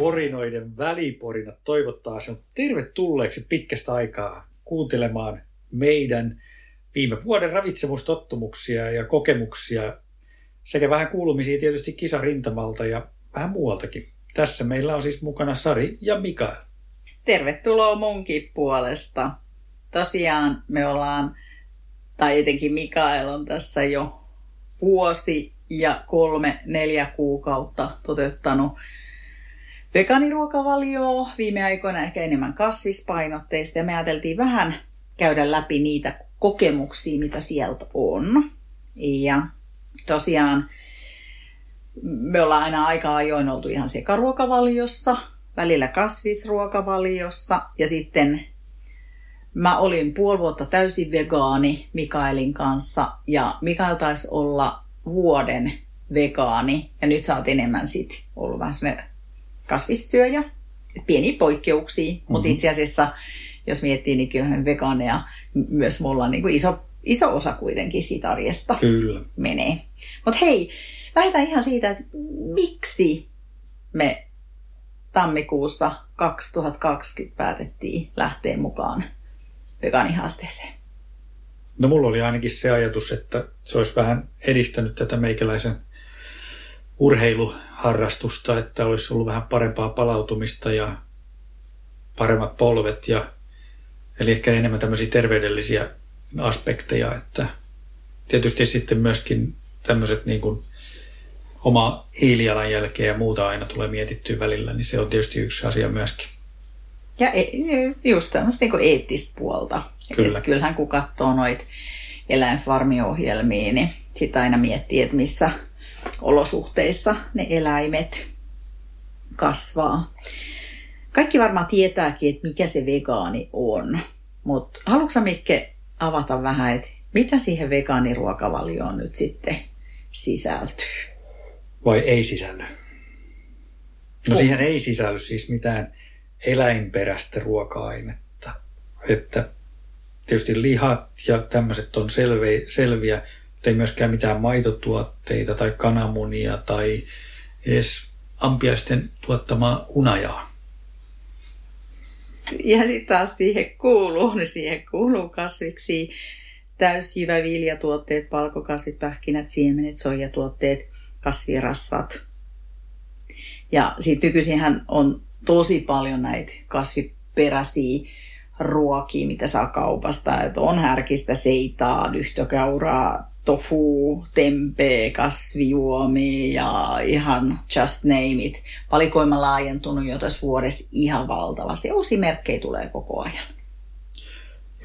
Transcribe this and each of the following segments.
porinoiden väliporina toivottaa sinut tervetulleeksi pitkästä aikaa kuuntelemaan meidän viime vuoden ravitsemustottumuksia ja kokemuksia sekä vähän kuulumisia tietysti kisarintamalta ja vähän muualtakin. Tässä meillä on siis mukana Sari ja Mikael. Tervetuloa munkin puolesta. Tosiaan me ollaan, tai etenkin Mikael on tässä jo vuosi ja kolme, neljä kuukautta toteuttanut vegaaniruokavalioa, viime aikoina ehkä enemmän kasvispainotteista ja me ajateltiin vähän käydä läpi niitä kokemuksia, mitä sieltä on. Ja tosiaan me ollaan aina aika ajoin oltu ihan sekaruokavaliossa, välillä kasvisruokavaliossa ja sitten mä olin puoli vuotta täysin vegaani Mikaelin kanssa ja Mikael taisi olla vuoden vegaani ja nyt sä oot enemmän sit ollut vähän kasvissyöjä. Pieniä poikkeuksia, mm-hmm. mutta itse asiassa jos miettii, niin kyllähän vegaaneja myös mulla on niin kuin iso, iso osa kuitenkin siitä arjesta Kyllä. menee. Mutta hei, lähdetään ihan siitä, että miksi me tammikuussa 2020 päätettiin lähteä mukaan vegaanihaasteeseen. No mulla oli ainakin se ajatus, että se olisi vähän edistänyt tätä meikäläisen urheiluharrastusta, että olisi ollut vähän parempaa palautumista ja paremmat polvet ja eli ehkä enemmän tämmöisiä terveydellisiä aspekteja, että tietysti sitten myöskin tämmöiset niin kuin oma hiilijalanjälkeä ja muuta aina tulee mietittyä välillä, niin se on tietysti yksi asia myöskin. Ja e, just tämmöistä niin eettistä puolta. Kyllä. Et kyllähän kun katsoo noita eläinfarmiohjelmia, niin sitä aina miettii, että missä olosuhteissa ne eläimet kasvaa. Kaikki varmaan tietääkin, että mikä se vegaani on. Mutta haluatko Mikke avata vähän, että mitä siihen vegaaniruokavalioon nyt sitten sisältyy? Vai ei sisälly? No siihen ei sisälly siis mitään eläinperäistä ruoka-ainetta. Että tietysti lihat ja tämmöiset on selviä, selviä, ei myöskään mitään maitotuotteita tai kananmunia tai edes ampiaisten tuottamaa hunajaa. Ja sitten taas siihen kuuluu, niin siihen kuuluu kasviksi täysjyvä viljatuotteet, palkokasvit, pähkinät, siemenet, soijatuotteet, kasvirasvat. Ja sitten nykyisinhän on tosi paljon näitä kasviperäisiä ruokia, mitä saa kaupasta. Et on härkistä seitaa, lyhtökauraa, tofu, tempe, kasvijuomi ja ihan just name it. Valikoima laajentunut jo tässä vuodessa ihan valtavasti. Uusia merkkejä tulee koko ajan.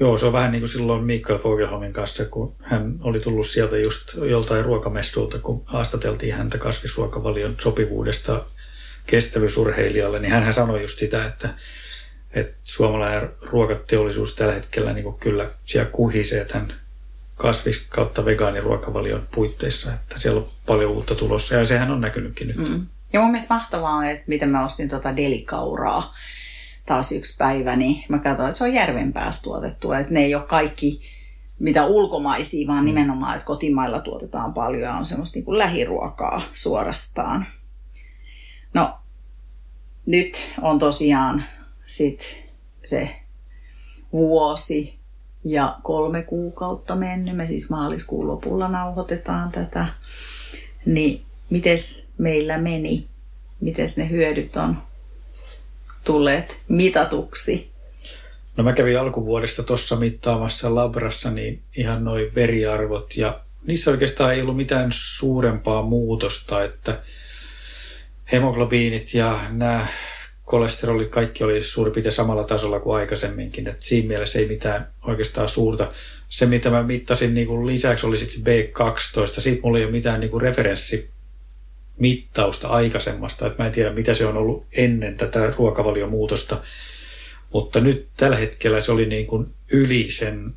Joo, se on vähän niin kuin silloin Mikael Fogelholmin kanssa, kun hän oli tullut sieltä just joltain ruokamestulta, kun haastateltiin häntä kasvisruokavalion sopivuudesta kestävyysurheilijalle, niin hän sanoi just sitä, että, että suomalainen ruokateollisuus tällä hetkellä niin kuin kyllä siellä kuhisee tämän kasvis- kautta vegaaniruokavalion puitteissa, että siellä on paljon uutta tulossa ja sehän on näkynytkin nyt. Mm. Ja mun mielestä mahtavaa, että miten mä ostin tuota delikauraa taas yksi päivä, niin mä katsoin, että se on järven päästä tuotettua, että ne ei ole kaikki mitä ulkomaisia, vaan mm. nimenomaan, että kotimailla tuotetaan paljon ja on semmoista niin kuin lähiruokaa suorastaan. No, nyt on tosiaan sit se vuosi ja kolme kuukautta mennyt. Me siis maaliskuun lopulla nauhoitetaan tätä. Niin mites meillä meni? Mites ne hyödyt on tulleet mitatuksi? No mä kävin alkuvuodesta tuossa mittaamassa labrassa niin ihan noin veriarvot ja niissä oikeastaan ei ollut mitään suurempaa muutosta, että hemoglobiinit ja nämä kolesterolit kaikki oli suurin piirtein samalla tasolla kuin aikaisemminkin. Et siinä mielessä ei mitään oikeastaan suurta. Se, mitä mä mittasin niin kuin lisäksi, oli sitten B12. Siitä mulla ei ole mitään niin kuin referenssimittausta aikaisemmasta. Et mä en tiedä, mitä se on ollut ennen tätä ruokavaliomuutosta. Mutta nyt tällä hetkellä se oli niin kuin yli sen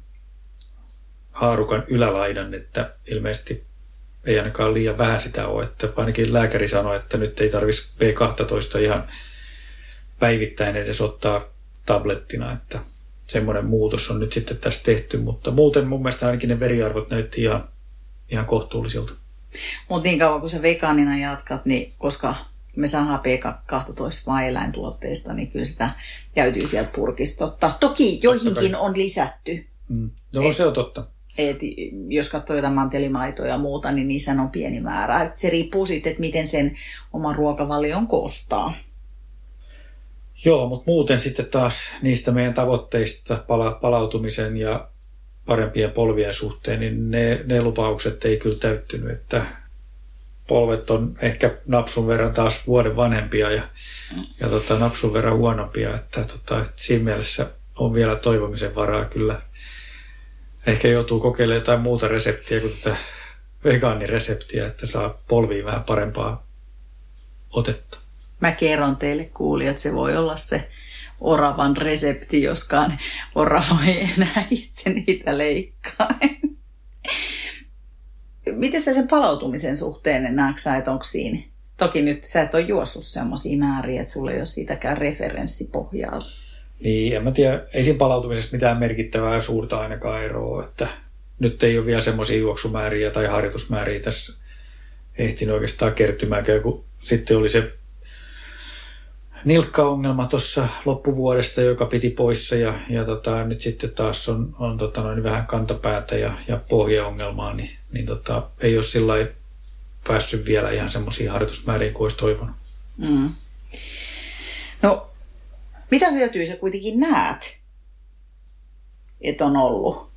haarukan ylälaidan, että ilmeisesti ei ainakaan liian vähän sitä ole. Että ainakin lääkäri sanoi, että nyt ei tarvitsisi B12 ihan päivittäin edes ottaa tablettina, että semmoinen muutos on nyt sitten tässä tehty, mutta muuten mun mielestä ainakin ne veriarvot näytti ihan, ihan kohtuullisilta. Mutta niin kauan kun sä vegaanina jatkat, niin koska me saadaan P12 vain eläintuotteista, niin kyllä sitä täytyy sieltä purkista ottaa. Toki joihinkin on lisätty. Mm. No Et- se on totta. Et jos katsoo jotain mantelimaitoa ja muuta, niin niissä on pieni määrä. Et se riippuu sitten, että miten sen oman ruokavalion koostaa. Joo, mutta muuten sitten taas niistä meidän tavoitteista pala- palautumisen ja parempien polvien suhteen, niin ne, ne lupaukset ei kyllä täyttynyt, että polvet on ehkä napsun verran taas vuoden vanhempia ja, ja tota, napsun verran huonompia, että, tota, että siinä mielessä on vielä toivomisen varaa kyllä. Ehkä joutuu kokeilemaan jotain muuta reseptiä kuin tätä vegaanireseptiä, että saa polviin vähän parempaa otetta. Mä kerron teille kuulijat, että se voi olla se oravan resepti, joskaan orava ei enää itse niitä leikkaa. Miten sä sen palautumisen suhteen näetkö sä, että onko siinä? Toki nyt sä et ole juossut semmoisia määriä, että sulla ei ole siitäkään referenssipohjaa. Niin, en mä tiedä, ei siinä palautumisessa mitään merkittävää suurta ainakaan eroa, että nyt ei ole vielä semmoisia juoksumääriä tai harjoitusmääriä tässä ehtinyt oikeastaan kertymäänkään, kun sitten oli se nilkkaongelma tuossa loppuvuodesta, joka piti poissa ja, ja tota, nyt sitten taas on, on tota, noin vähän kantapäätä ja, ja pohjaongelmaa, niin, niin tota, ei ole sillä päässyt vielä ihan semmoisiin harjoitusmääriin kuin olisi toivonut. Mm. No, mitä hyötyä sä kuitenkin näet, että on ollut?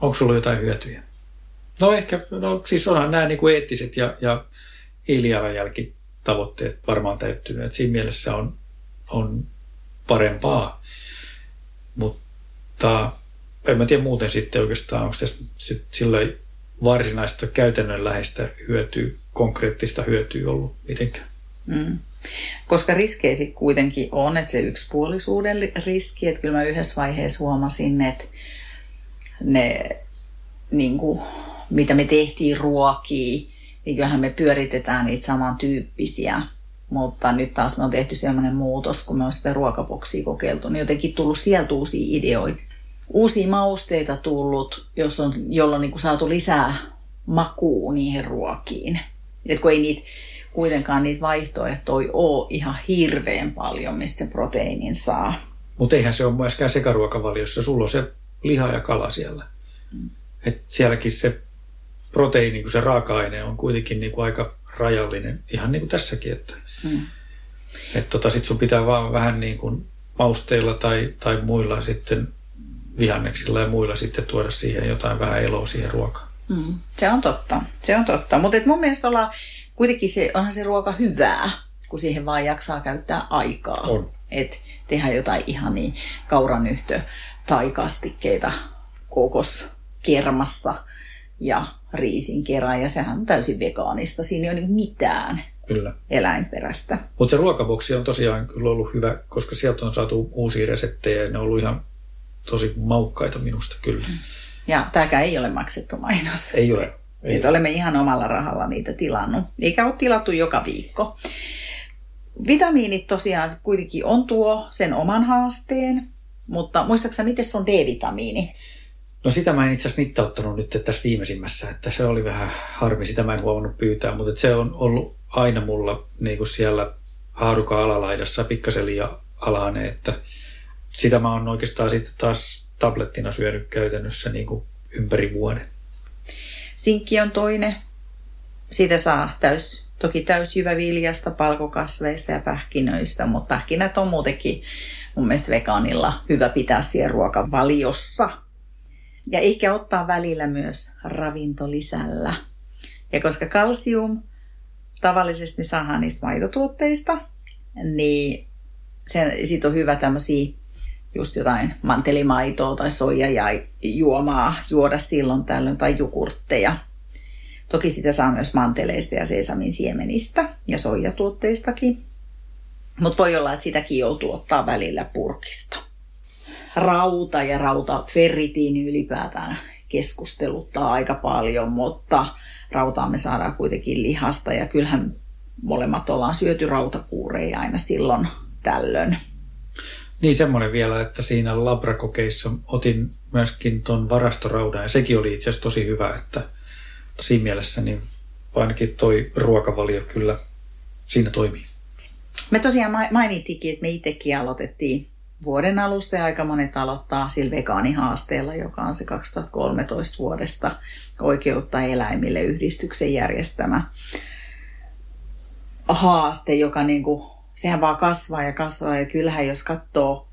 Onko sulla jotain hyötyjä? No ehkä, no siis onhan nämä niin kuin eettiset ja, ja hiilijalanjälkitavoitteet varmaan täyttynyt. Et siinä mielessä on, on parempaa. Mutta en mä tiedä muuten sitten oikeastaan, onko tässä sit sillä varsinaista käytännönläheistä hyötyä, konkreettista hyötyä ollut mitenkään. Mm. Koska riskejä sitten kuitenkin on, että se yksipuolisuuden li- riski, että kyllä mä yhdessä vaiheessa huomasin, että ne, niin kuin, mitä me tehtiin ruokia, niin kyllähän me pyöritetään niitä samantyyppisiä. Mutta nyt taas me on tehty sellainen muutos, kun me on sitä ruokaboksia kokeiltu, niin jotenkin tullut sieltä uusia ideoita. Uusia mausteita tullut, jos on, jolloin niin saatu lisää makuu niihin ruokiin. Et kun ei niitä, kuitenkaan niitä vaihtoehtoja ole ihan hirveän paljon, mistä se proteiinin saa. Mutta eihän se ole myöskään sekaruokavaliossa. Sulla on se liha ja kala siellä. Mm. Et sielläkin se proteiini, kun se raaka-aine on kuitenkin niin kuin aika rajallinen, ihan niin kuin tässäkin. Että, Mm. et tota, sit sun pitää vaan vähän niin kuin mausteilla tai, tai muilla sitten vihanneksilla ja muilla sitten tuoda siihen jotain vähän eloa siihen ruokaan. Mm. Se on totta, se on totta. Mutta mun mielestä olla, kuitenkin se, onhan se ruoka hyvää, kun siihen vaan jaksaa käyttää aikaa. On. Et tehdä jotain ihan niin kauranyhtö tai kastikkeita kokoskermassa ja riisin kerran. Ja sehän on täysin vegaanista. Siinä ei ole niin mitään Kyllä. eläinperäistä. Mutta se ruokaboksi on tosiaan kyllä ollut hyvä, koska sieltä on saatu uusia reseptejä ja ne on ollut ihan tosi maukkaita minusta kyllä. Ja tämäkään ei ole maksettu mainos. Ei ole. Ei. Että olemme ihan omalla rahalla niitä tilannut. Eikä ole tilattu joka viikko. Vitamiinit tosiaan kuitenkin on tuo sen oman haasteen, mutta muistaaksä, miten se on D-vitamiini? No sitä mä en itse asiassa mittauttanut nyt tässä viimeisimmässä, että se oli vähän harmi, sitä mä en huomannut pyytää, mutta se on ollut aina mulla niin kuin siellä haarukan alalaidassa pikkasen liian alhainen, että sitä mä oon oikeastaan sitten taas tablettina syönyt käytännössä niin kuin ympäri vuoden. Sinkki on toinen. Siitä saa täys, toki täysjyväviljasta, palkokasveista ja pähkinöistä, mutta pähkinät on muutenkin mun mielestä vegaanilla hyvä pitää siellä ruokavaliossa. Ja ehkä ottaa välillä myös ravintolisällä. Ja koska kalsium tavallisesti saadaan niistä maitotuotteista, niin se, sit on hyvä tämmöisiä just jotain mantelimaitoa tai soija ja juomaa juoda silloin tällöin tai jukurtteja. Toki sitä saa myös manteleista ja sesamin siemenistä ja soijatuotteistakin. Mutta voi olla, että sitäkin joutuu ottaa välillä purkista. Rauta ja rautaferritiini ylipäätään keskusteluttaa aika paljon, mutta rautaa me saadaan kuitenkin lihasta ja kyllähän molemmat ollaan syöty rautakuureja aina silloin tällöin. Niin semmoinen vielä, että siinä labrakokeissa otin myöskin ton varastoraudan ja sekin oli itse asiassa tosi hyvä, että siinä mielessä niin ainakin toi ruokavalio kyllä siinä toimii. Me tosiaan mainittikin, että me itsekin aloitettiin vuoden alusta ja aika monet aloittaa sillä vegaanihaasteella, joka on se 2013 vuodesta oikeutta eläimille yhdistyksen järjestämä haaste, joka niin kuin, sehän vaan kasvaa ja kasvaa. Ja kyllähän jos katsoo,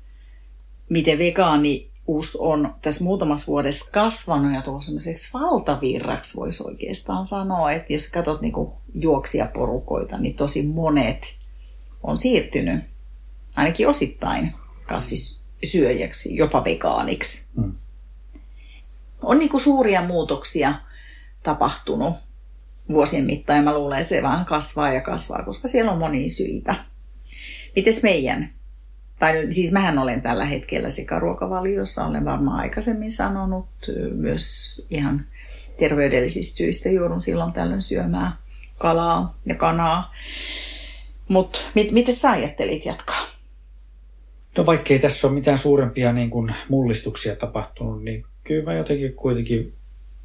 miten vegaanius on tässä muutamassa vuodessa kasvanut ja tullut semmoiseksi valtavirraksi, voisi oikeastaan sanoa. Että jos katsot niin juoksijaporukoita, niin tosi monet on siirtynyt ainakin osittain kasvissyöjäksi, jopa vegaaniksi. Mm. On niin kuin suuria muutoksia tapahtunut vuosien mittaan ja mä luulen, että se vähän kasvaa ja kasvaa, koska siellä on monia syitä. Mites meidän? Tai siis mähän olen tällä hetkellä sekaruokavaliossa, olen varmaan aikaisemmin sanonut, myös ihan terveydellisistä syistä joudun silloin tällöin syömään kalaa ja kanaa. Mutta mit, miten sä ajattelit jatkaa? No vaikkei tässä ole mitään suurempia niin kuin mullistuksia tapahtunut, niin kyllä mä jotenkin kuitenkin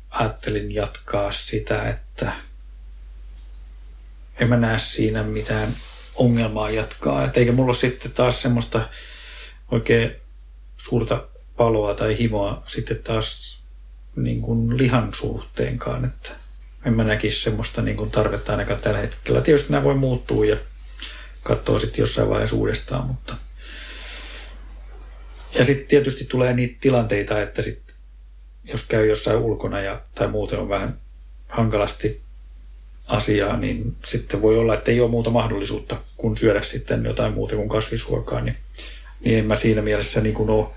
ajattelin jatkaa sitä, että en mä näe siinä mitään ongelmaa jatkaa. Et eikä mulla ole sitten taas semmoista oikein suurta paloa tai himoa sitten taas niin kuin lihan suhteenkaan, että en mä näkisi semmoista niin kuin tarvetta ainakaan tällä hetkellä. Tietysti nämä voi muuttua ja katsoa sitten jossain vaiheessa uudestaan, mutta – ja sitten tietysti tulee niitä tilanteita, että sit, jos käy jossain ulkona ja, tai muuten on vähän hankalasti asiaa, niin sitten voi olla, että ei ole muuta mahdollisuutta kuin syödä sitten jotain muuta kuin kasvisruokaa, niin, niin en mä siinä mielessä niin kuin ole,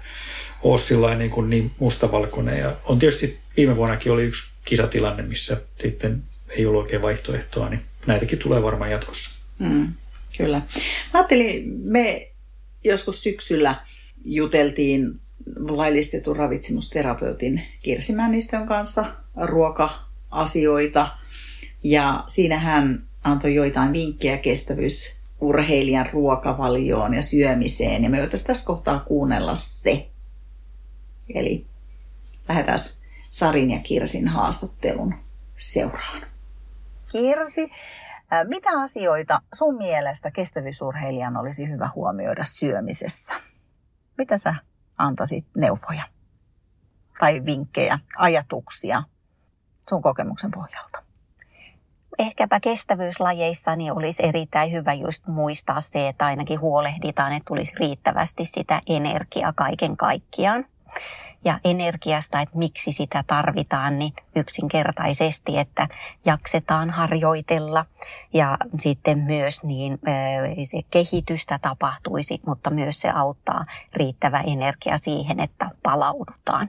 ole niin, kuin niin mustavalkoinen. Ja on tietysti viime vuonnakin oli yksi kisatilanne, missä sitten ei ollut oikein vaihtoehtoa, niin näitäkin tulee varmaan jatkossa. Mm, kyllä. Mä ajattelin, me joskus syksyllä juteltiin laillistetun ravitsemusterapeutin Kirsi Männistön kanssa ruoka-asioita. Ja siinä hän antoi joitain vinkkejä kestävyysurheilijan ruokavalioon ja syömiseen. Ja me voitaisiin tässä kohtaa kuunnella se. Eli lähdetään Sarin ja Kirsin haastattelun seuraan. Kirsi, mitä asioita sun mielestä kestävyysurheilijan olisi hyvä huomioida syömisessä? Mitä sä antaisit neuvoja tai vinkkejä, ajatuksia sun kokemuksen pohjalta? Ehkäpä kestävyyslajeissa niin olisi erittäin hyvä just muistaa se, että ainakin huolehditaan, että tulisi riittävästi sitä energiaa kaiken kaikkiaan ja energiasta, että miksi sitä tarvitaan, niin yksinkertaisesti, että jaksetaan harjoitella ja sitten myös niin se kehitystä tapahtuisi, mutta myös se auttaa riittävä energia siihen, että palaudutaan.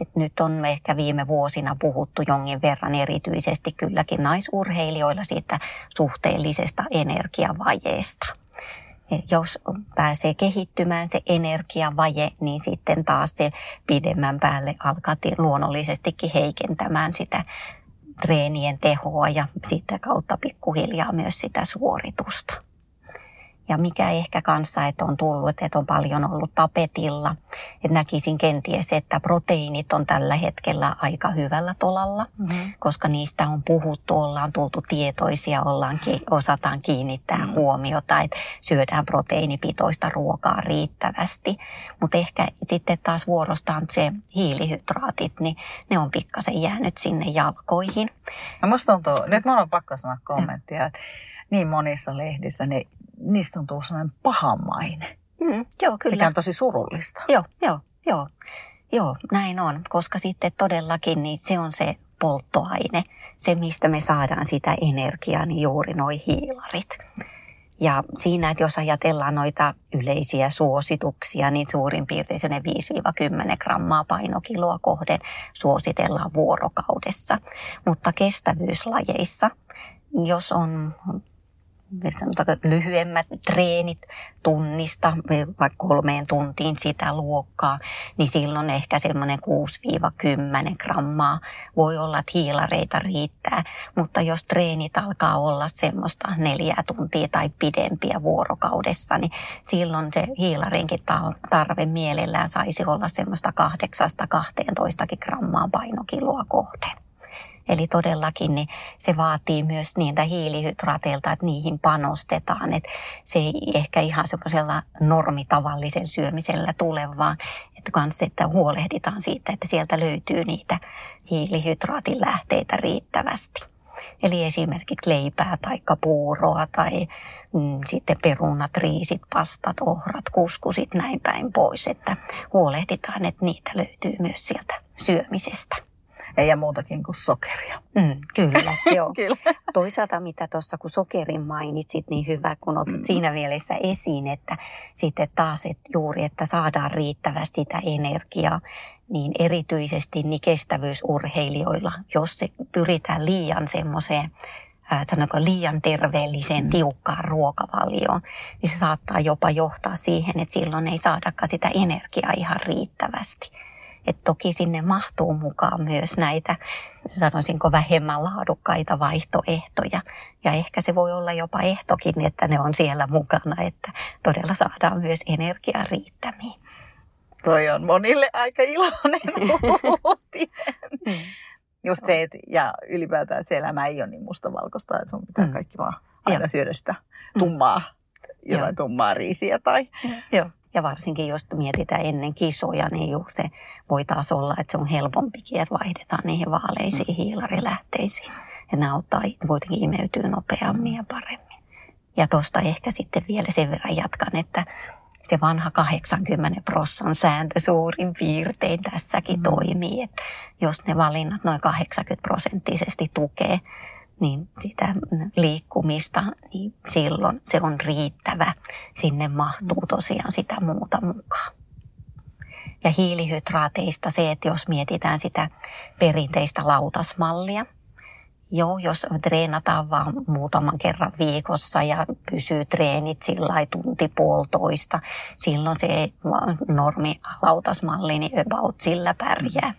Et nyt on ehkä viime vuosina puhuttu jonkin verran erityisesti kylläkin naisurheilijoilla siitä suhteellisesta energiavajeesta jos pääsee kehittymään se energiavaje, niin sitten taas se pidemmän päälle alkaa luonnollisestikin heikentämään sitä treenien tehoa ja sitä kautta pikkuhiljaa myös sitä suoritusta. Ja mikä ehkä kanssa, että on tullut, että on paljon ollut tapetilla. Että näkisin kenties, että proteiinit on tällä hetkellä aika hyvällä tolalla, mm-hmm. koska niistä on puhuttu, ollaan tultu tietoisia, ollaan, osataan kiinnittää mm-hmm. huomiota, että syödään proteiinipitoista ruokaa riittävästi. Mutta ehkä sitten taas vuorostaan se hiilihydraatit, niin ne on pikkasen jäänyt sinne jalkoihin. Ja musta tuntuu, nyt mä on pakko sanoa kommenttia, että niin monissa lehdissä ne niistä on tullut sellainen pahamainen. Mm, joo, kyllä. Mikä on tosi surullista. Joo, joo, joo. Joo, näin on, koska sitten todellakin niin se on se polttoaine, se mistä me saadaan sitä energiaa, niin juuri noi hiilarit. Ja siinä, että jos ajatellaan noita yleisiä suosituksia, niin suurin piirtein 5-10 grammaa painokiloa kohden suositellaan vuorokaudessa. Mutta kestävyyslajeissa, jos on sanotaanko lyhyemmät treenit tunnista, vaikka kolmeen tuntiin sitä luokkaa, niin silloin ehkä semmoinen 6-10 grammaa voi olla, että hiilareita riittää. Mutta jos treenit alkaa olla semmoista neljää tuntia tai pidempiä vuorokaudessa, niin silloin se hiilarinkin tarve mielellään saisi olla semmoista 8-12 grammaa painokiloa kohden. Eli todellakin niin se vaatii myös niitä hiilihydraateilta, että niihin panostetaan. Että se ei ehkä ihan semmoisella normitavallisen syömisellä tule, vaan että, kans, että huolehditaan siitä, että sieltä löytyy niitä hiilihydraatin lähteitä riittävästi. Eli esimerkiksi leipää tai puuroa tai mm, sitten perunat, riisit, pastat, ohrat, kuskusit, näin päin pois. Että huolehditaan, että niitä löytyy myös sieltä syömisestä. Ei ja muutakin kuin sokeria. Mm, kyllä, joo. kyllä. Toisaalta mitä tuossa kun sokerin mainitsit, niin hyvä kun otit mm. siinä mielessä esiin, että sitten taas että juuri, että saadaan riittävästi sitä energiaa, niin erityisesti niin kestävyysurheilijoilla, jos se pyritään liian semmoiseen sanonko liian terveelliseen, mm. tiukkaan ruokavalioon, niin se saattaa jopa johtaa siihen, että silloin ei saadakaan sitä energiaa ihan riittävästi. Et toki sinne mahtuu mukaan myös näitä, sanoisinko vähemmän laadukkaita vaihtoehtoja. Ja ehkä se voi olla jopa ehtokin, että ne on siellä mukana, että todella saadaan myös energiaa riittämiin. Toi on monille aika iloinen uutinen. Mm. Just se, että, ja ylipäätään, että se elämä ei ole niin mustavalkoista, että sun pitää mm. kaikki vaan aina syödä sitä tummaa, jotain Joo. tummaa riisiä tai... Joo. Ja varsinkin jos mietitään ennen kisoja, niin just se voi taas olla, että se on helpompikin, että vaihdetaan niihin vaaleisiin mm. hiilarilähteisiin. Ja ne auttaa kuitenkin imeytyy nopeammin ja paremmin. Ja tuosta ehkä sitten vielä sen verran jatkan, että se vanha 80 prossan sääntö suurin piirtein tässäkin mm. toimii. Että jos ne valinnat noin 80 prosenttisesti tukee niin sitä liikkumista, niin silloin se on riittävä. Sinne mahtuu mm. tosiaan sitä muuta mukaan. Ja hiilihydraateista se, että jos mietitään sitä perinteistä lautasmallia, Joo, jos treenataan vaan muutaman kerran viikossa ja pysyy treenit sillä tunti puolitoista, silloin se normi lautasmalli niin about sillä pärjää.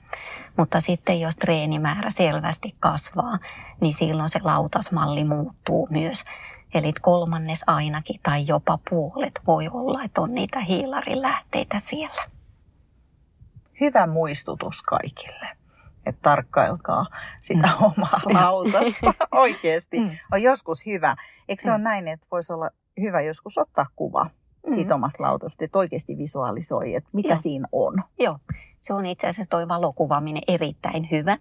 Mutta sitten jos treenimäärä selvästi kasvaa, niin silloin se lautasmalli muuttuu myös. Eli kolmannes ainakin tai jopa puolet voi olla, että on niitä hiilarilähteitä siellä. Hyvä muistutus kaikille että tarkkailkaa sitä mm. omaa lautasta oikeasti. Mm. On joskus hyvä. Eikö se mm. ole näin, että voisi olla hyvä joskus ottaa kuva mm. siitä omasta lautasta, että oikeasti visualisoi, että mitä Joo. siinä on? Joo. Se on itse asiassa tuo valokuvaaminen erittäin hyvä.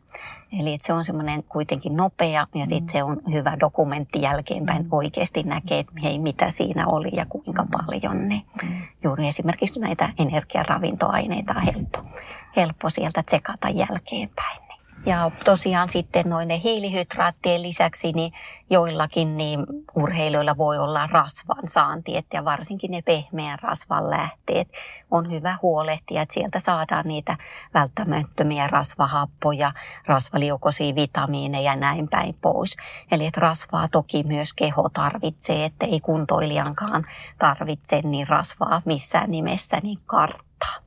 Eli että se on semmoinen kuitenkin nopea ja mm. sitten se on hyvä dokumentti jälkeenpäin. Mm. Oikeasti näkee, että hei, mitä siinä oli ja kuinka paljon ne. Mm. Juuri esimerkiksi näitä energiaravintoaineita on helppo helppo sieltä tsekata jälkeenpäin. Ja tosiaan sitten noin ne hiilihydraattien lisäksi, niin joillakin niin urheilijoilla voi olla rasvan saanti, ja varsinkin ne pehmeän rasvan lähteet on hyvä huolehtia, että sieltä saadaan niitä välttämättömiä rasvahappoja, rasvaliukoisia vitamiineja ja näin päin pois. Eli että rasvaa toki myös keho tarvitsee, että ei kuntoilijankaan tarvitse niin rasvaa missään nimessä niin karttaa.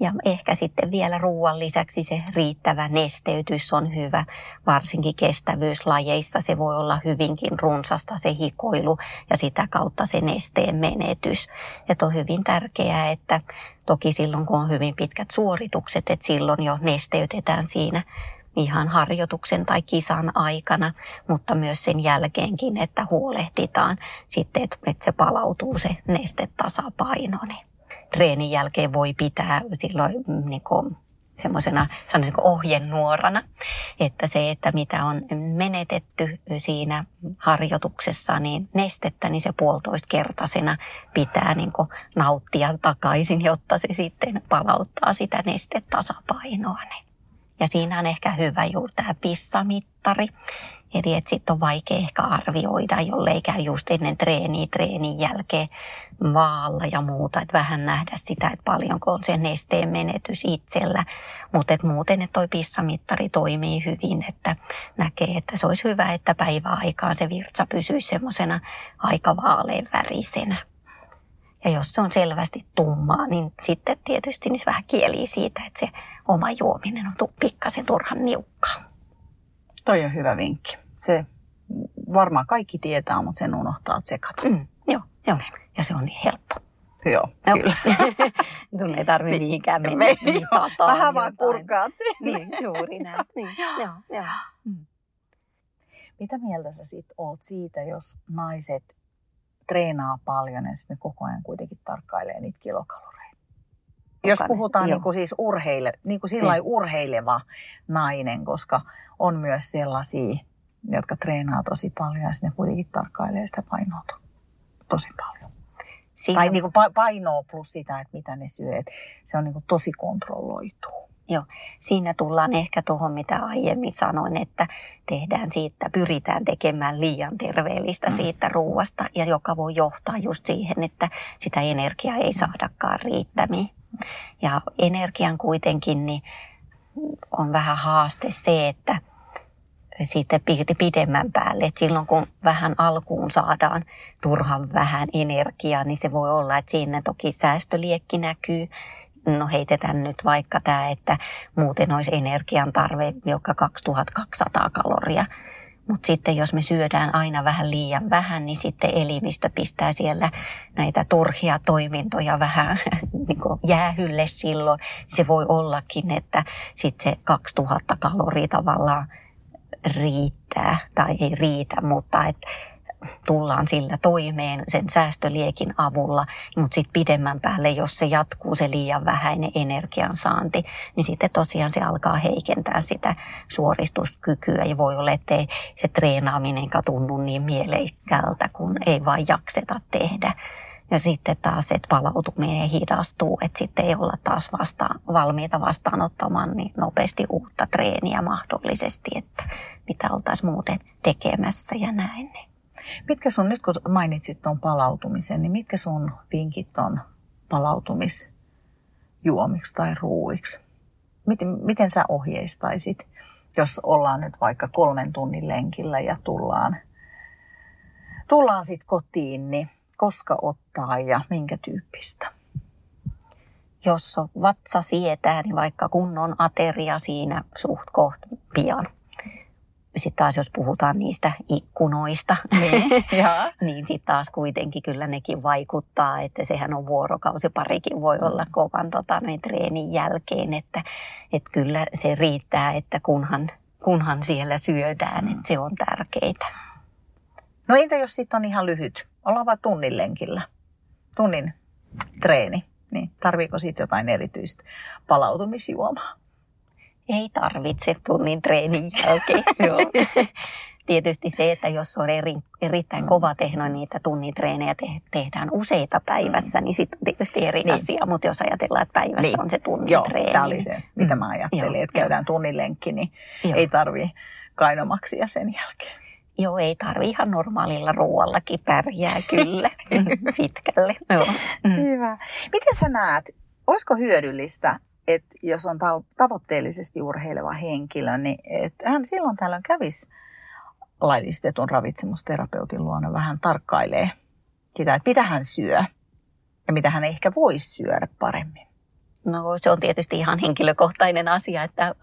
Ja ehkä sitten vielä ruoan lisäksi se riittävä nesteytys on hyvä, varsinkin kestävyyslajeissa. Se voi olla hyvinkin runsasta se hikoilu ja sitä kautta se nesteen menetys. Ja on hyvin tärkeää, että toki silloin kun on hyvin pitkät suoritukset, että silloin jo nesteytetään siinä ihan harjoituksen tai kisan aikana, mutta myös sen jälkeenkin, että huolehditaan sitten, että se palautuu se nestetasapaino treenin jälkeen voi pitää silloin mm, niin kuin, semmoisena sanoisinko ohjenuorana, että se, että mitä on menetetty siinä harjoituksessa, niin nestettä, niin se puolitoista kertaisena pitää niin nauttia takaisin, jotta se sitten palauttaa sitä nestetasapainoa. Ja siinä on ehkä hyvä juuri tämä pissamittari, Eli että sitten on vaikea ehkä arvioida, jollei käy just ennen treeniä, treenin jälkeen vaalla ja muuta. Että vähän nähdä sitä, että paljonko on se nesteen menetys itsellä. Mutta et muuten, että toi pissamittari toimii hyvin, että näkee, että se olisi hyvä, että päiväaikaan se virtsa pysyisi semmoisena aika vaalean värisenä. Ja jos se on selvästi tummaa, niin sitten tietysti niin vähän kieli siitä, että se oma juominen on pikkasen turhan niukkaa. Toi on hyvä vinkki. Se varmaan kaikki tietää, mutta sen unohtaa tsekata. Mm, joo, joo. Ja se on niin helppo. Joo, Joo. kyllä. Sun ei tarvitse Niin. mihinkään mennä Me- mitataan Vähän vaan jotain. kurkkaat sen. Niin, juuri näin. Niin, joo, joo. Mitä mieltä sä sit oot siitä, jos naiset treenaa paljon ja sitten koko ajan kuitenkin tarkkailee niitä kilokaloreita? Jos puhutaan Joo. niin kuin siis urheile, niin kuin sillä urheileva nainen, koska on myös sellaisia, jotka treenaa tosi paljon ja sitten kuitenkin tarkkailee sitä painoa to- tosi paljon. Siinä, Tai niin kuin pa- painoa plus sitä, että mitä ne syö. Et se on niin kuin tosi kontrolloituu. siinä tullaan ehkä tuohon, mitä aiemmin sanoin, että tehdään siitä, pyritään tekemään liian terveellistä Mm. siitä ruuasta, ja joka voi johtaa just siihen, että sitä energiaa ei saadakaan riittämiin. Ja energian kuitenkin niin on vähän haaste se, että pi- pidemmän päälle, että silloin kun vähän alkuun saadaan turhan vähän energiaa, niin se voi olla, että siinä toki säästöliekki näkyy. No heitetään nyt vaikka tämä, että muuten olisi energian tarve joka 2200 kaloria. Mutta sitten jos me syödään aina vähän liian vähän, niin sitten elimistö pistää siellä näitä turhia toimintoja vähän niin jäähylle silloin. Se voi ollakin, että sitten se 2000 kaloria tavallaan riittää tai ei riitä, mutta että tullaan sillä toimeen sen säästöliekin avulla, mutta sitten pidemmän päälle, jos se jatkuu se liian vähäinen energiansaanti, niin sitten tosiaan se alkaa heikentää sitä suoristuskykyä ja voi olla, ettei se treenaaminenkaan tunnu niin mielekkäältä, kun ei vain jakseta tehdä. Ja sitten taas, että palautuminen hidastuu, että sitten ei olla taas vasta, valmiita vastaanottamaan niin nopeasti uutta treeniä mahdollisesti, että mitä oltaisiin muuten tekemässä ja näin. Mitkä sun, nyt kun mainitsit tuon palautumisen, niin mitkä sun vinkit on palautumisjuomiksi tai ruuiksi? Miten, miten sä ohjeistaisit, jos ollaan nyt vaikka kolmen tunnin lenkillä ja tullaan, tullaan sitten kotiin, niin koska ottaa ja minkä tyyppistä? Jos vatsa sietää, niin vaikka kunnon ateria siinä suht koht pian. Sitten taas jos puhutaan niistä ikkunoista, Niin, ja. niin sitten taas kuitenkin kyllä nekin vaikuttaa, että sehän on vuorokausi, parikin voi olla kovan tota, noin treenin jälkeen, että, että kyllä se riittää, että kunhan, kunhan siellä syödään, että se on tärkeää. No entä jos sitten on ihan lyhyt? Ollaan vaan tunnin lenkillä, tunnin treeni, niin tarviiko siitä jotain erityistä palautumisjuomaa? Ei tarvitse tunnin treenin jälkeen. Joo. Tietysti se, että jos on eri, erittäin kova tehno, niitä tunnin treenejä te, tehdään useita päivässä, niin sitten on tietysti eri Niin. niin. asia. Mutta jos ajatellaan, että päivässä Niin. niin. on se tunnin Joo, treeni. tämä oli se, mitä mä Mm. ajattelin, Joo, että käydään tunnin lenkki, niin Joo. ei tarvi kainomaksia sen jälkeen. Joo, ei tarvi ihan normaalilla ruoallakin pärjää kyllä pitkälle. Joo. Mm. Hyvä. Miten sä näet, olisiko hyödyllistä, että jos on tavoitteellisesti urheileva henkilö, niin että hän silloin tällöin kävisi laillistetun ravitsemusterapeutin luona vähän tarkkailee sitä, että mitä hän syö ja mitä hän ehkä voisi syödä paremmin. No se on tietysti ihan henkilökohtainen asia, että,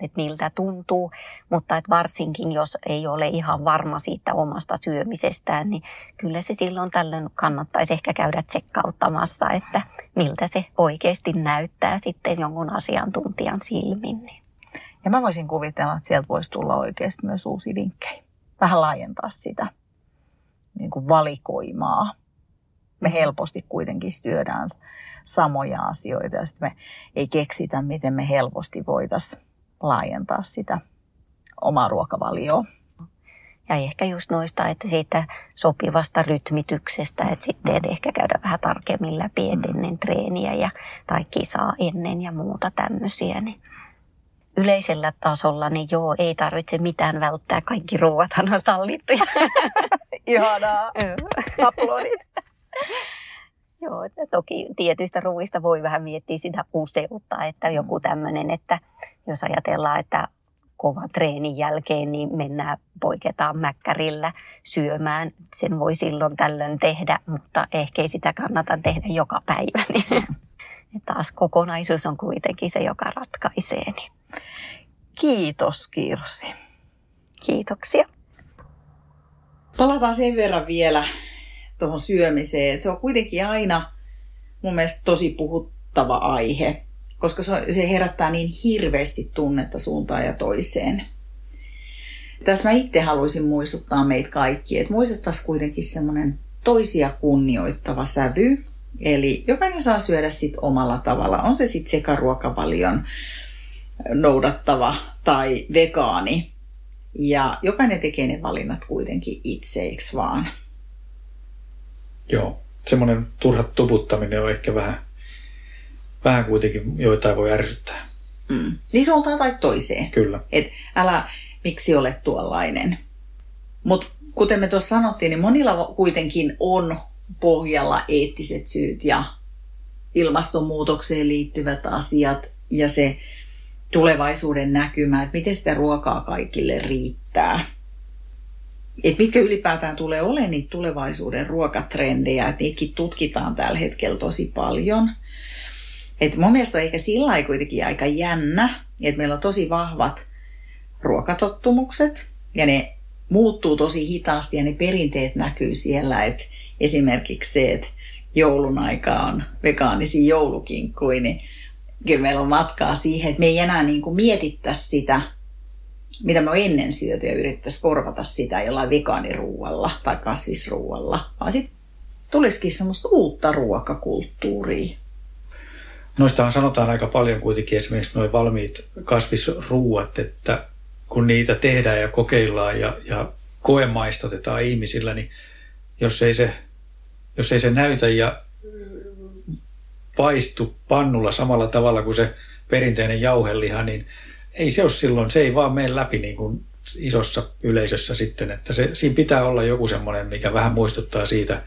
että miltä tuntuu, mutta että varsinkin jos ei ole ihan varma siitä omasta syömisestään, niin kyllä se silloin tällöin kannattaisi ehkä käydä tsekkauttamassa, että miltä se oikeasti näyttää sitten jonkun asiantuntijan silmin. Ja mä voisin kuvitella, että sieltä voisi tulla oikeasti myös uusi vinkkejä. Vähän laajentaa sitä niin kuin valikoimaa. Me helposti kuitenkin syödään samoja asioita ja sitten me ei keksitä, miten me helposti voitaisiin laajentaa sitä omaa ruokavalioa. Ja ehkä just noista, että siitä sopivasta rytmityksestä, että sitten et ehkä käydä vähän tarkemmin läpi et ennen treeniä ja, tai kisaa ennen ja muuta tämmöisiä. Niin yleisellä tasolla, niin joo, ei tarvitse mitään välttää. Kaikki ruoathan on sallittuja. Ihanaa! Aplodit! Joo, että toki tietyistä ruuista voi vähän miettiä sitä useutta, että joku tämmöinen, että jos ajatellaan, että kovan treenin jälkeen, niin mennään, poiketaan mäkkärillä syömään. Sen voi silloin tällöin tehdä, mutta ehkä ei sitä kannata tehdä joka päivä. Niin. Ja taas kokonaisuus on kuitenkin se, joka ratkaisee. Niin. Kiitos Kirsi. Kiitoksia. Palataan sen verran vielä tuohon syömiseen. että Se on kuitenkin aina mun mielestä tosi puhuttava aihe, koska se herättää niin hirveästi tunnetta suuntaan ja toiseen. Tässä mä itse haluaisin muistuttaa meitä kaikki, että muistettaisiin kuitenkin semmoinen toisia kunnioittava sävy. Eli jokainen saa syödä sit omalla tavalla. On se sitten sekaruokavalion noudattava tai vegaani. Ja jokainen tekee ne valinnat kuitenkin itseiksi vaan. Joo, semmoinen turha tuputtaminen on ehkä vähän, vähän kuitenkin joitain voi ärsyttää. Mm. Niin suuntaan tai toiseen. Kyllä. Et älä, miksi olet tuollainen. Mutta kuten me tuossa sanottiin, niin monilla kuitenkin on pohjalla eettiset syyt ja ilmastonmuutokseen liittyvät asiat ja se tulevaisuuden näkymä, että miten sitä ruokaa kaikille riittää. Että mitkä ylipäätään tulee olemaan niitä tulevaisuuden ruokatrendejä, että niitäkin tutkitaan tällä hetkellä tosi paljon. Et mun mielestä on ehkä sillä kuitenkin aika jännä, että meillä on tosi vahvat ruokatottumukset ja ne muuttuu tosi hitaasti ja ne perinteet näkyy siellä, että esimerkiksi se, että joulun aika on vegaanisia joulukinkkuja, niin kyllä meillä on matkaa siihen, että me ei enää niin kuin mietittäisi sitä, mitä me on ennen syöty ja yrittäisi korvata sitä jollain vegaaniruualla tai kasvisruualla, vaan sitten tulisikin semmoista uutta ruokakulttuuria. Noistahan sanotaan aika paljon kuitenkin esimerkiksi noin valmiit kasvisruuat, että kun niitä tehdään ja kokeillaan ja, ja koemaistatetaan ihmisillä, niin jos ei se, jos ei se näytä ja paistu pannulla samalla tavalla kuin se perinteinen jauheliha, niin ei se ole silloin, se ei vaan mene läpi niin kuin isossa yleisössä sitten, että se, siinä pitää olla joku semmoinen, mikä vähän muistuttaa siitä,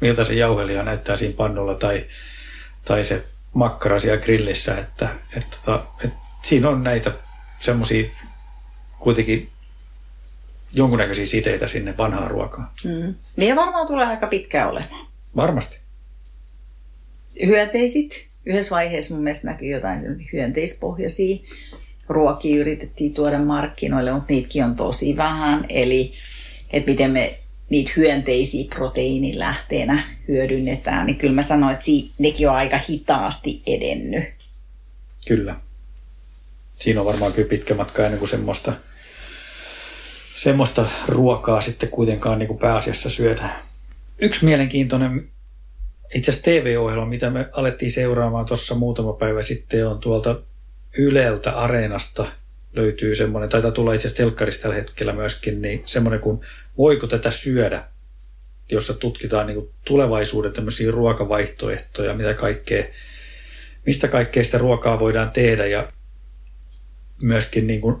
miltä se jauheliha näyttää siinä pannulla tai, tai se makkara siellä grillissä, että, että, että, tota, että siinä on näitä semmoisia kuitenkin jonkunnäköisiä siteitä sinne vanhaan ruokaan. Mm. Niin varmaan tulee aika pitkään olemaan. Varmasti. Hyönteisit. Yhdessä vaiheessa mun mielestä näkyy jotain hyönteispohjaisia ruokia yritettiin tuoda markkinoille, mutta niitäkin on tosi vähän. Eli että miten me niitä hyönteisiä proteiinilähteenä hyödynnetään, niin kyllä mä sanoin, että nekin on aika hitaasti edennyt. Kyllä. Siinä on varmaan kyllä pitkä matka ennen kuin semmoista semmoista ruokaa sitten kuitenkaan niin kuin pääasiassa syödään. Yksi mielenkiintoinen itse asiassa TV-ohjelma, mitä me alettiin seuraamaan tuossa muutama päivä sitten, on tuolta Yleltä Areenasta löytyy semmoinen, taitaa tulla itse asiassa telkkarista tällä hetkellä myöskin, niin semmoinen kuin Voiko tätä syödä, jossa tutkitaan niin tulevaisuuden tämmöisiä ruokavaihtoehtoja, mitä kaikkea, mistä kaikkea sitä ruokaa voidaan tehdä ja myöskin niin kuin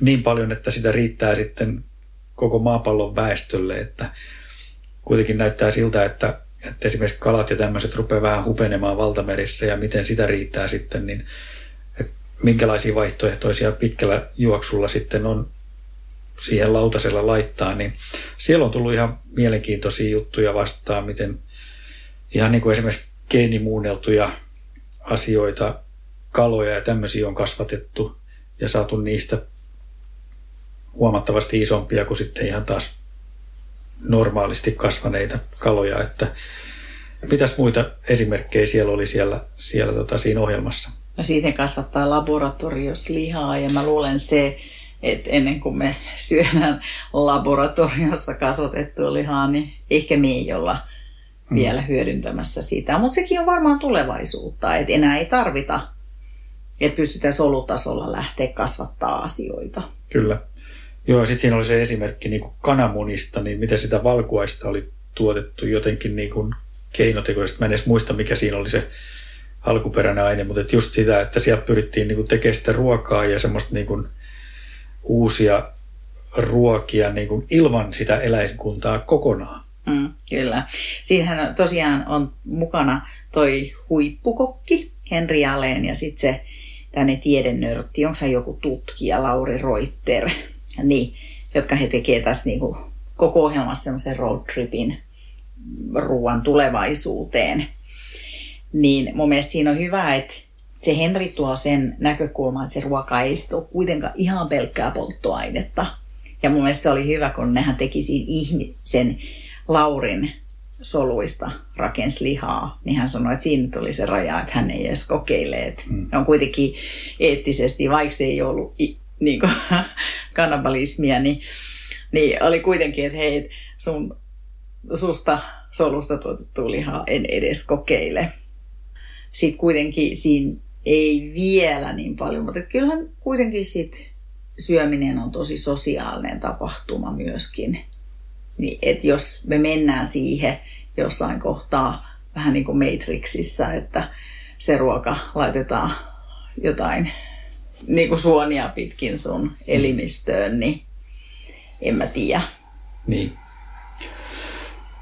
niin paljon, että sitä riittää sitten koko maapallon väestölle, että kuitenkin näyttää siltä, että, että esimerkiksi kalat ja tämmöiset rupeaa vähän hupenemaan valtamerissä ja miten sitä riittää sitten, niin minkälaisia vaihtoehtoisia pitkällä juoksulla sitten on siihen lautasella laittaa, niin siellä on tullut ihan mielenkiintoisia juttuja vastaan, miten ihan niin kuin esimerkiksi geenimuunneltuja asioita, kaloja ja tämmöisiä on kasvatettu ja saatu niistä huomattavasti isompia kuin sitten ihan taas normaalisti kasvaneita kaloja. Että mitäs muita esimerkkejä siellä oli siellä, siellä tota, siinä ohjelmassa? No siitä kasvattaa laboratoriossa lihaa ja mä luulen se, että ennen kuin me syödään laboratoriossa kasvatettua lihaa, niin ehkä me ei olla hmm. vielä hyödyntämässä sitä. Mutta sekin on varmaan tulevaisuutta, että enää ei tarvita että pystytään solutasolla lähteä kasvattaa asioita. Kyllä. Joo, sitten siinä oli se esimerkki niin kuin kananmunista, niin miten sitä valkuaista oli tuotettu jotenkin niin kuin keinotekoisesti. Mä en edes muista, mikä siinä oli se alkuperäinen aine, mutta että just sitä, että siellä pyrittiin niin tekemään sitä ruokaa ja semmoista niin kuin uusia ruokia niin kuin ilman sitä eläinkuntaa kokonaan. Mm, kyllä. Siinähän tosiaan on mukana toi huippukokki, Henri Aleen, ja sitten se tänne tiedennörtti, onko se joku tutkija, Lauri Reuter, niin, jotka he tekevät tässä niin kuin koko ohjelmassa semmoisen road tripin ruoan tulevaisuuteen. Niin mun mielestä siinä on hyvä, että se Henri tuo sen näkökulman, että se ruoka ei ole kuitenkaan ihan pelkkää polttoainetta. Ja mun mielestä se oli hyvä, kun nehän teki siinä ihmisen Laurin soluista rakensi lihaa, niin hän sanoi, että siinä tuli se raja, että hän ei edes kokeile. Että mm. On kuitenkin eettisesti, vaikka se ei ollut niin kuin, kannibalismia, niin, niin oli kuitenkin, että hei, sun susta solusta tuotettua lihaa en edes kokeile. Sitten kuitenkin siinä ei vielä niin paljon, mutta kyllähän kuitenkin sit syöminen on tosi sosiaalinen tapahtuma myöskin. Niin, et jos me mennään siihen jossain kohtaa vähän niin kuin Matrixissa, että se ruoka laitetaan jotain niin kuin suonia pitkin sun elimistöön, niin en mä tiedä. Niin.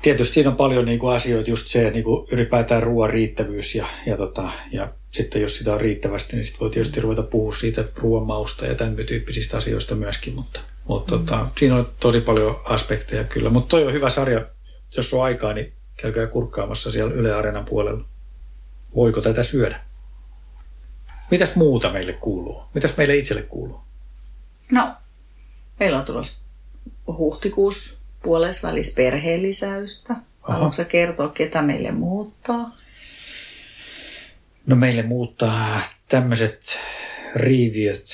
Tietysti siinä on paljon niin kuin asioita, just se niin kuin ylipäätään ruoan riittävyys ja, ja, tota, ja sitten jos sitä on riittävästi, niin sitten voi tietysti ruveta puhua siitä ruoan mausta ja tämän tyyppisistä asioista myöskin, mutta, mutta mm. tota, siinä on tosi paljon aspekteja kyllä. Mutta toi on hyvä sarja, jos on aikaa, niin käykää kurkkaamassa siellä Yle Areenan puolella. Voiko tätä syödä? Mitäs muuta meille kuuluu? Mitäs meille itselle kuuluu? No, meillä on tulossa huhtikuussa puolessa välissä perheen lisäystä. Haluatko kertoa, ketä meille muuttaa? No meille muuttaa tämmöiset riiviöt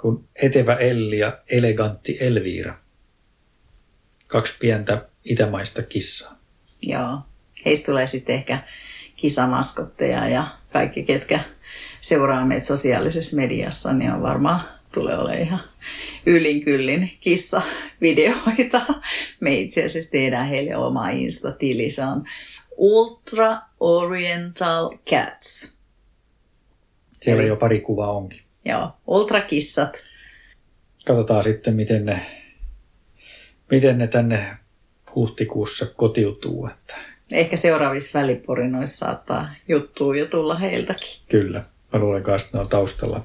kuin Etevä Elli ja Elegantti Elviira. Kaksi pientä itämaista kissaa. Joo. Heistä tulee sitten ehkä kisamaskotteja ja kaikki, ketkä seuraa meitä sosiaalisessa mediassa, niin on varmaan tulee olemaan ihan ylin kyllin kissavideoita. Me itse asiassa tehdään heille oma Insta-tili. Se on Ultra Oriental Cats. Siellä Eli, jo pari kuvaa onkin. Joo, ultrakissat. Katsotaan sitten, miten ne, miten ne tänne huhtikuussa kotiutuu. Että... Ehkä seuraavissa väliporinoissa saattaa juttua jo tulla heiltäkin. Kyllä. Mä luulen kanssa, että ne on taustalla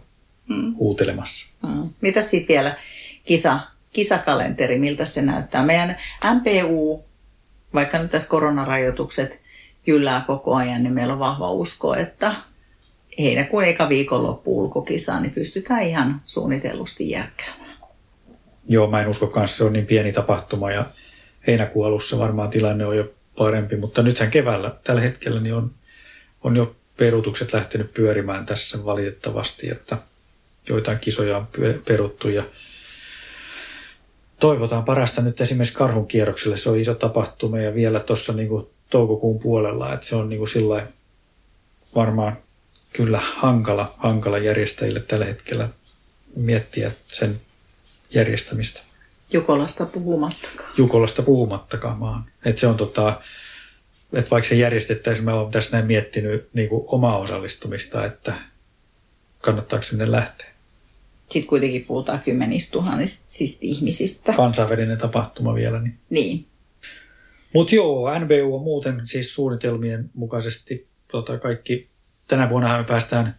mm. huutelemassa. Mm. Mitä sitten vielä kisa, kisakalenteri, miltä se näyttää? Meidän MPU, vaikka nyt tässä koronarajoitukset jyllää koko ajan, niin meillä on vahva usko, että heinäkuun eka viikonloppu ulkokisaan, niin pystytään ihan suunnitellusti järkkäämään. Joo, mä en usko kanssa, se on niin pieni tapahtuma ja heinäkuun alussa varmaan tilanne on jo parempi, mutta nythän keväällä tällä hetkellä niin on, on jo perutukset lähtenyt pyörimään tässä valitettavasti, että joitain kisoja on peruttu ja toivotaan parasta nyt esimerkiksi karhun kierrokselle. Se on iso tapahtuma ja vielä tuossa niin toukokuun puolella, että se on niin kuin varmaan kyllä hankala, hankala järjestäjille tällä hetkellä miettiä sen järjestämistä. Jukolasta puhumattakaan. Jukolasta puhumattakaan maan. Et se on tota, että vaikka se järjestettäisiin, mä olen tässä näin miettinyt niin kuin omaa osallistumista, että kannattaako sinne lähteä. Sitten kuitenkin puhutaan kymmenistä tuhansista siis ihmisistä. Kansainvälinen tapahtuma vielä. Niin. niin. Mutta joo, NBU on muuten siis suunnitelmien mukaisesti tota, kaikki. Tänä vuonna me päästään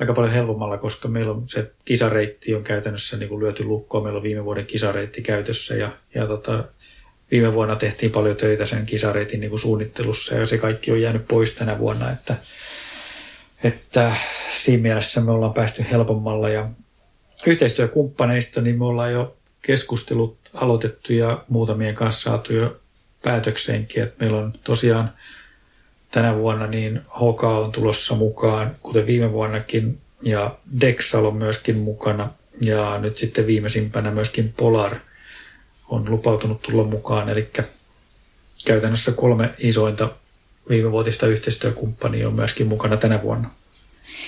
aika paljon helpommalla, koska meillä on se kisareitti on käytännössä niin kuin lyöty lukkoon. Meillä on viime vuoden kisareitti käytössä ja, ja tota, viime vuonna tehtiin paljon töitä sen kisareitin niin kuin suunnittelussa ja se kaikki on jäänyt pois tänä vuonna, että, että siinä mielessä me ollaan päästy helpommalla ja yhteistyökumppaneista niin me ollaan jo keskustelut aloitettu ja muutamien kanssa saatu jo päätökseenkin, että meillä on tosiaan tänä vuonna niin Hoka on tulossa mukaan, kuten viime vuonnakin, ja Dexal on myöskin mukana, ja nyt sitten viimeisimpänä myöskin Polar – on lupautunut tulla mukaan. Eli käytännössä kolme isointa viimevuotista yhteistyökumppania on myöskin mukana tänä vuonna.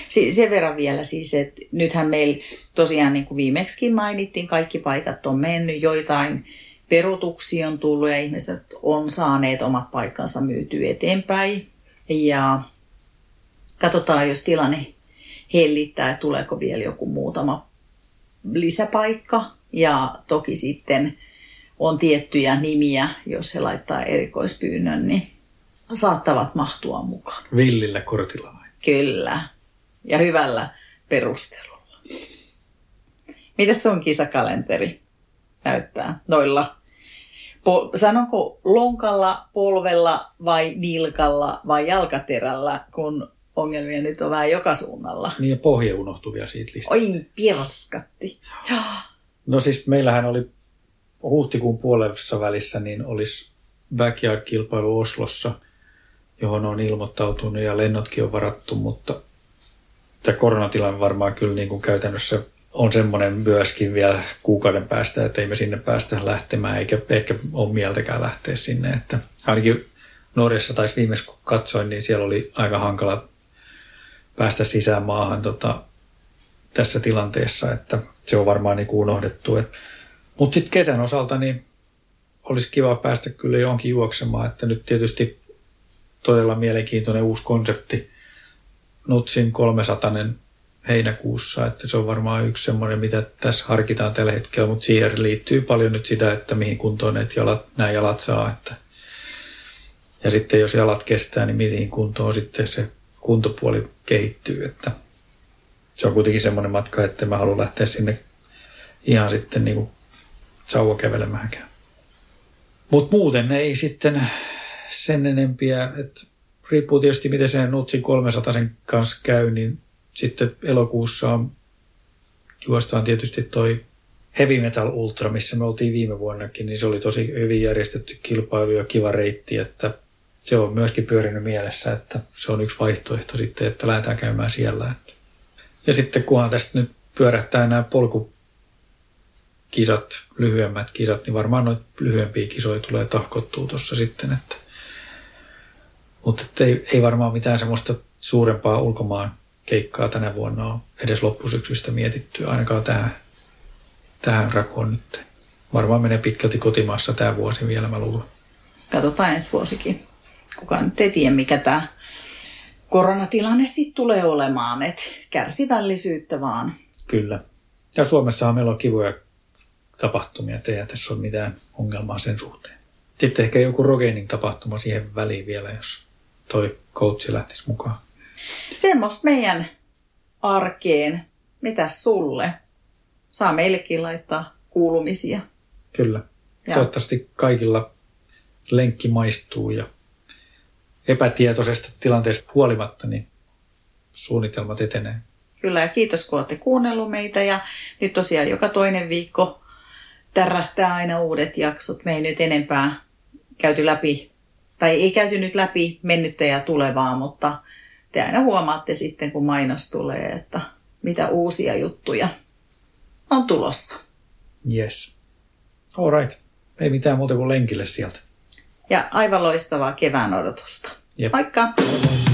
Sen verran vielä siis, että nythän meillä tosiaan niin kuin viimeksi mainittiin, kaikki paikat on mennyt, joitain perutuksia on tullut ja ihmiset on saaneet omat paikkansa myytyä eteenpäin. Ja katsotaan, jos tilanne hellittää, että tuleeko vielä joku muutama lisäpaikka. Ja toki sitten on tiettyjä nimiä, jos he laittaa erikoispyynnön, niin saattavat mahtua mukaan. Villillä kortilla vai? Kyllä. Ja hyvällä perustelulla. Mitäs sun kisakalenteri näyttää noilla? Po- sanonko lonkalla, polvella vai nilkalla vai jalkaterällä, kun ongelmia nyt on vähän joka suunnalla? Niin ja pohja unohtuvia siitä listasta. Oi, pirskatti. No siis meillähän oli huhtikuun puolessa välissä niin olisi backyard-kilpailu Oslossa johon on ilmoittautunut ja lennotkin on varattu, mutta tämä koronatilanne varmaan kyllä niin kuin käytännössä on semmoinen myöskin vielä kuukauden päästä, että ei me sinne päästä lähtemään, eikä ehkä ole mieltäkään lähteä sinne. Että ainakin Norjassa taisi viimeis kun katsoin, niin siellä oli aika hankala päästä sisään maahan tota, tässä tilanteessa, että se on varmaan niin kuin unohdettu. Mutta sitten kesän osalta niin olisi kiva päästä kyllä johonkin juoksemaan, että nyt tietysti todella mielenkiintoinen uusi konsepti. Nutsin 300 heinäkuussa, että se on varmaan yksi semmoinen, mitä tässä harkitaan tällä hetkellä, mutta siihen liittyy paljon nyt sitä, että mihin kuntoon että jalat, nämä jalat saa. Että. Ja sitten jos jalat kestää, niin mihin kuntoon sitten se kuntopuoli kehittyy. Että se on kuitenkin semmoinen matka, että mä haluan lähteä sinne ihan sitten niin sauva kävelemäänkään. Mutta muuten ei sitten sen enempiä, että riippuu tietysti miten se Nutsi 300 sen kanssa käy, niin sitten elokuussa on, juostaan tietysti toi Heavy Metal Ultra, missä me oltiin viime vuonnakin, niin se oli tosi hyvin järjestetty kilpailu ja kiva reitti, että se on myöskin pyörinyt mielessä, että se on yksi vaihtoehto sitten, että lähdetään käymään siellä. Ja sitten kunhan tästä nyt pyörähtää nämä polkukisat, lyhyemmät kisat, niin varmaan noita lyhyempiä kisoja tulee tahkottua tuossa sitten. Että. Mutta ei, ei varmaan mitään semmoista suurempaa ulkomaan keikkaa tänä vuonna on edes loppusyksystä mietitty, ainakaan tähän, tähän rakoon nyt. Varmaan menee pitkälti kotimaassa tämä vuosi vielä, mä luulen. Katsotaan ensi vuosikin. Kukaan nyt ei tiedä, mikä tämä koronatilanne sitten tulee olemaan, että kärsivällisyyttä vaan. Kyllä. Ja Suomessahan meillä on kivoja tapahtumia, että ei tässä ole mitään ongelmaa sen suhteen. Sitten ehkä joku Rogenin tapahtuma siihen väliin vielä, jos toi coachi lähtisi mukaan. Semmoista meidän arkeen. mitä sulle? Saa meillekin laittaa kuulumisia. Kyllä. Ja. Toivottavasti kaikilla lenkki maistuu ja epätietoisesta tilanteesta huolimatta, niin suunnitelmat etenee. Kyllä, ja kiitos kun olette kuunnellut meitä. Ja nyt tosiaan joka toinen viikko tärähtää aina uudet jaksot. Me ei nyt enempää käyty läpi, tai ei käyty nyt läpi mennyttä ja tulevaa, mutta te aina huomaatte sitten, kun mainos tulee, että mitä uusia juttuja on tulossa. Yes. All right. Ei mitään muuta kuin lenkille sieltä. Ja aivan loistavaa kevään odotusta. Jep. Moikka! Moi moi.